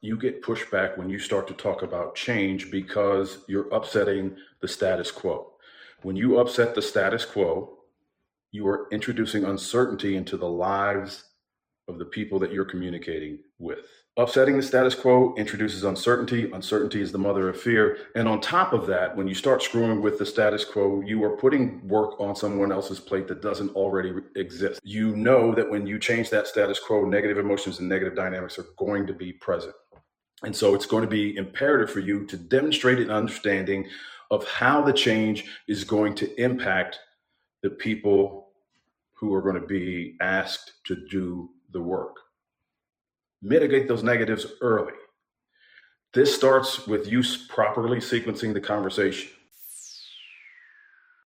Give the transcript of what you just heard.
you get pushback when you start to talk about change because you're upsetting the status quo. When you upset the status quo, you are introducing uncertainty into the lives of the people that you're communicating with. Upsetting the status quo introduces uncertainty. Uncertainty is the mother of fear. And on top of that, when you start screwing with the status quo, you are putting work on someone else's plate that doesn't already exist. You know that when you change that status quo, negative emotions and negative dynamics are going to be present. And so it's going to be imperative for you to demonstrate an understanding of how the change is going to impact the people who are going to be asked to do the work mitigate those negatives early. This starts with you properly sequencing the conversation.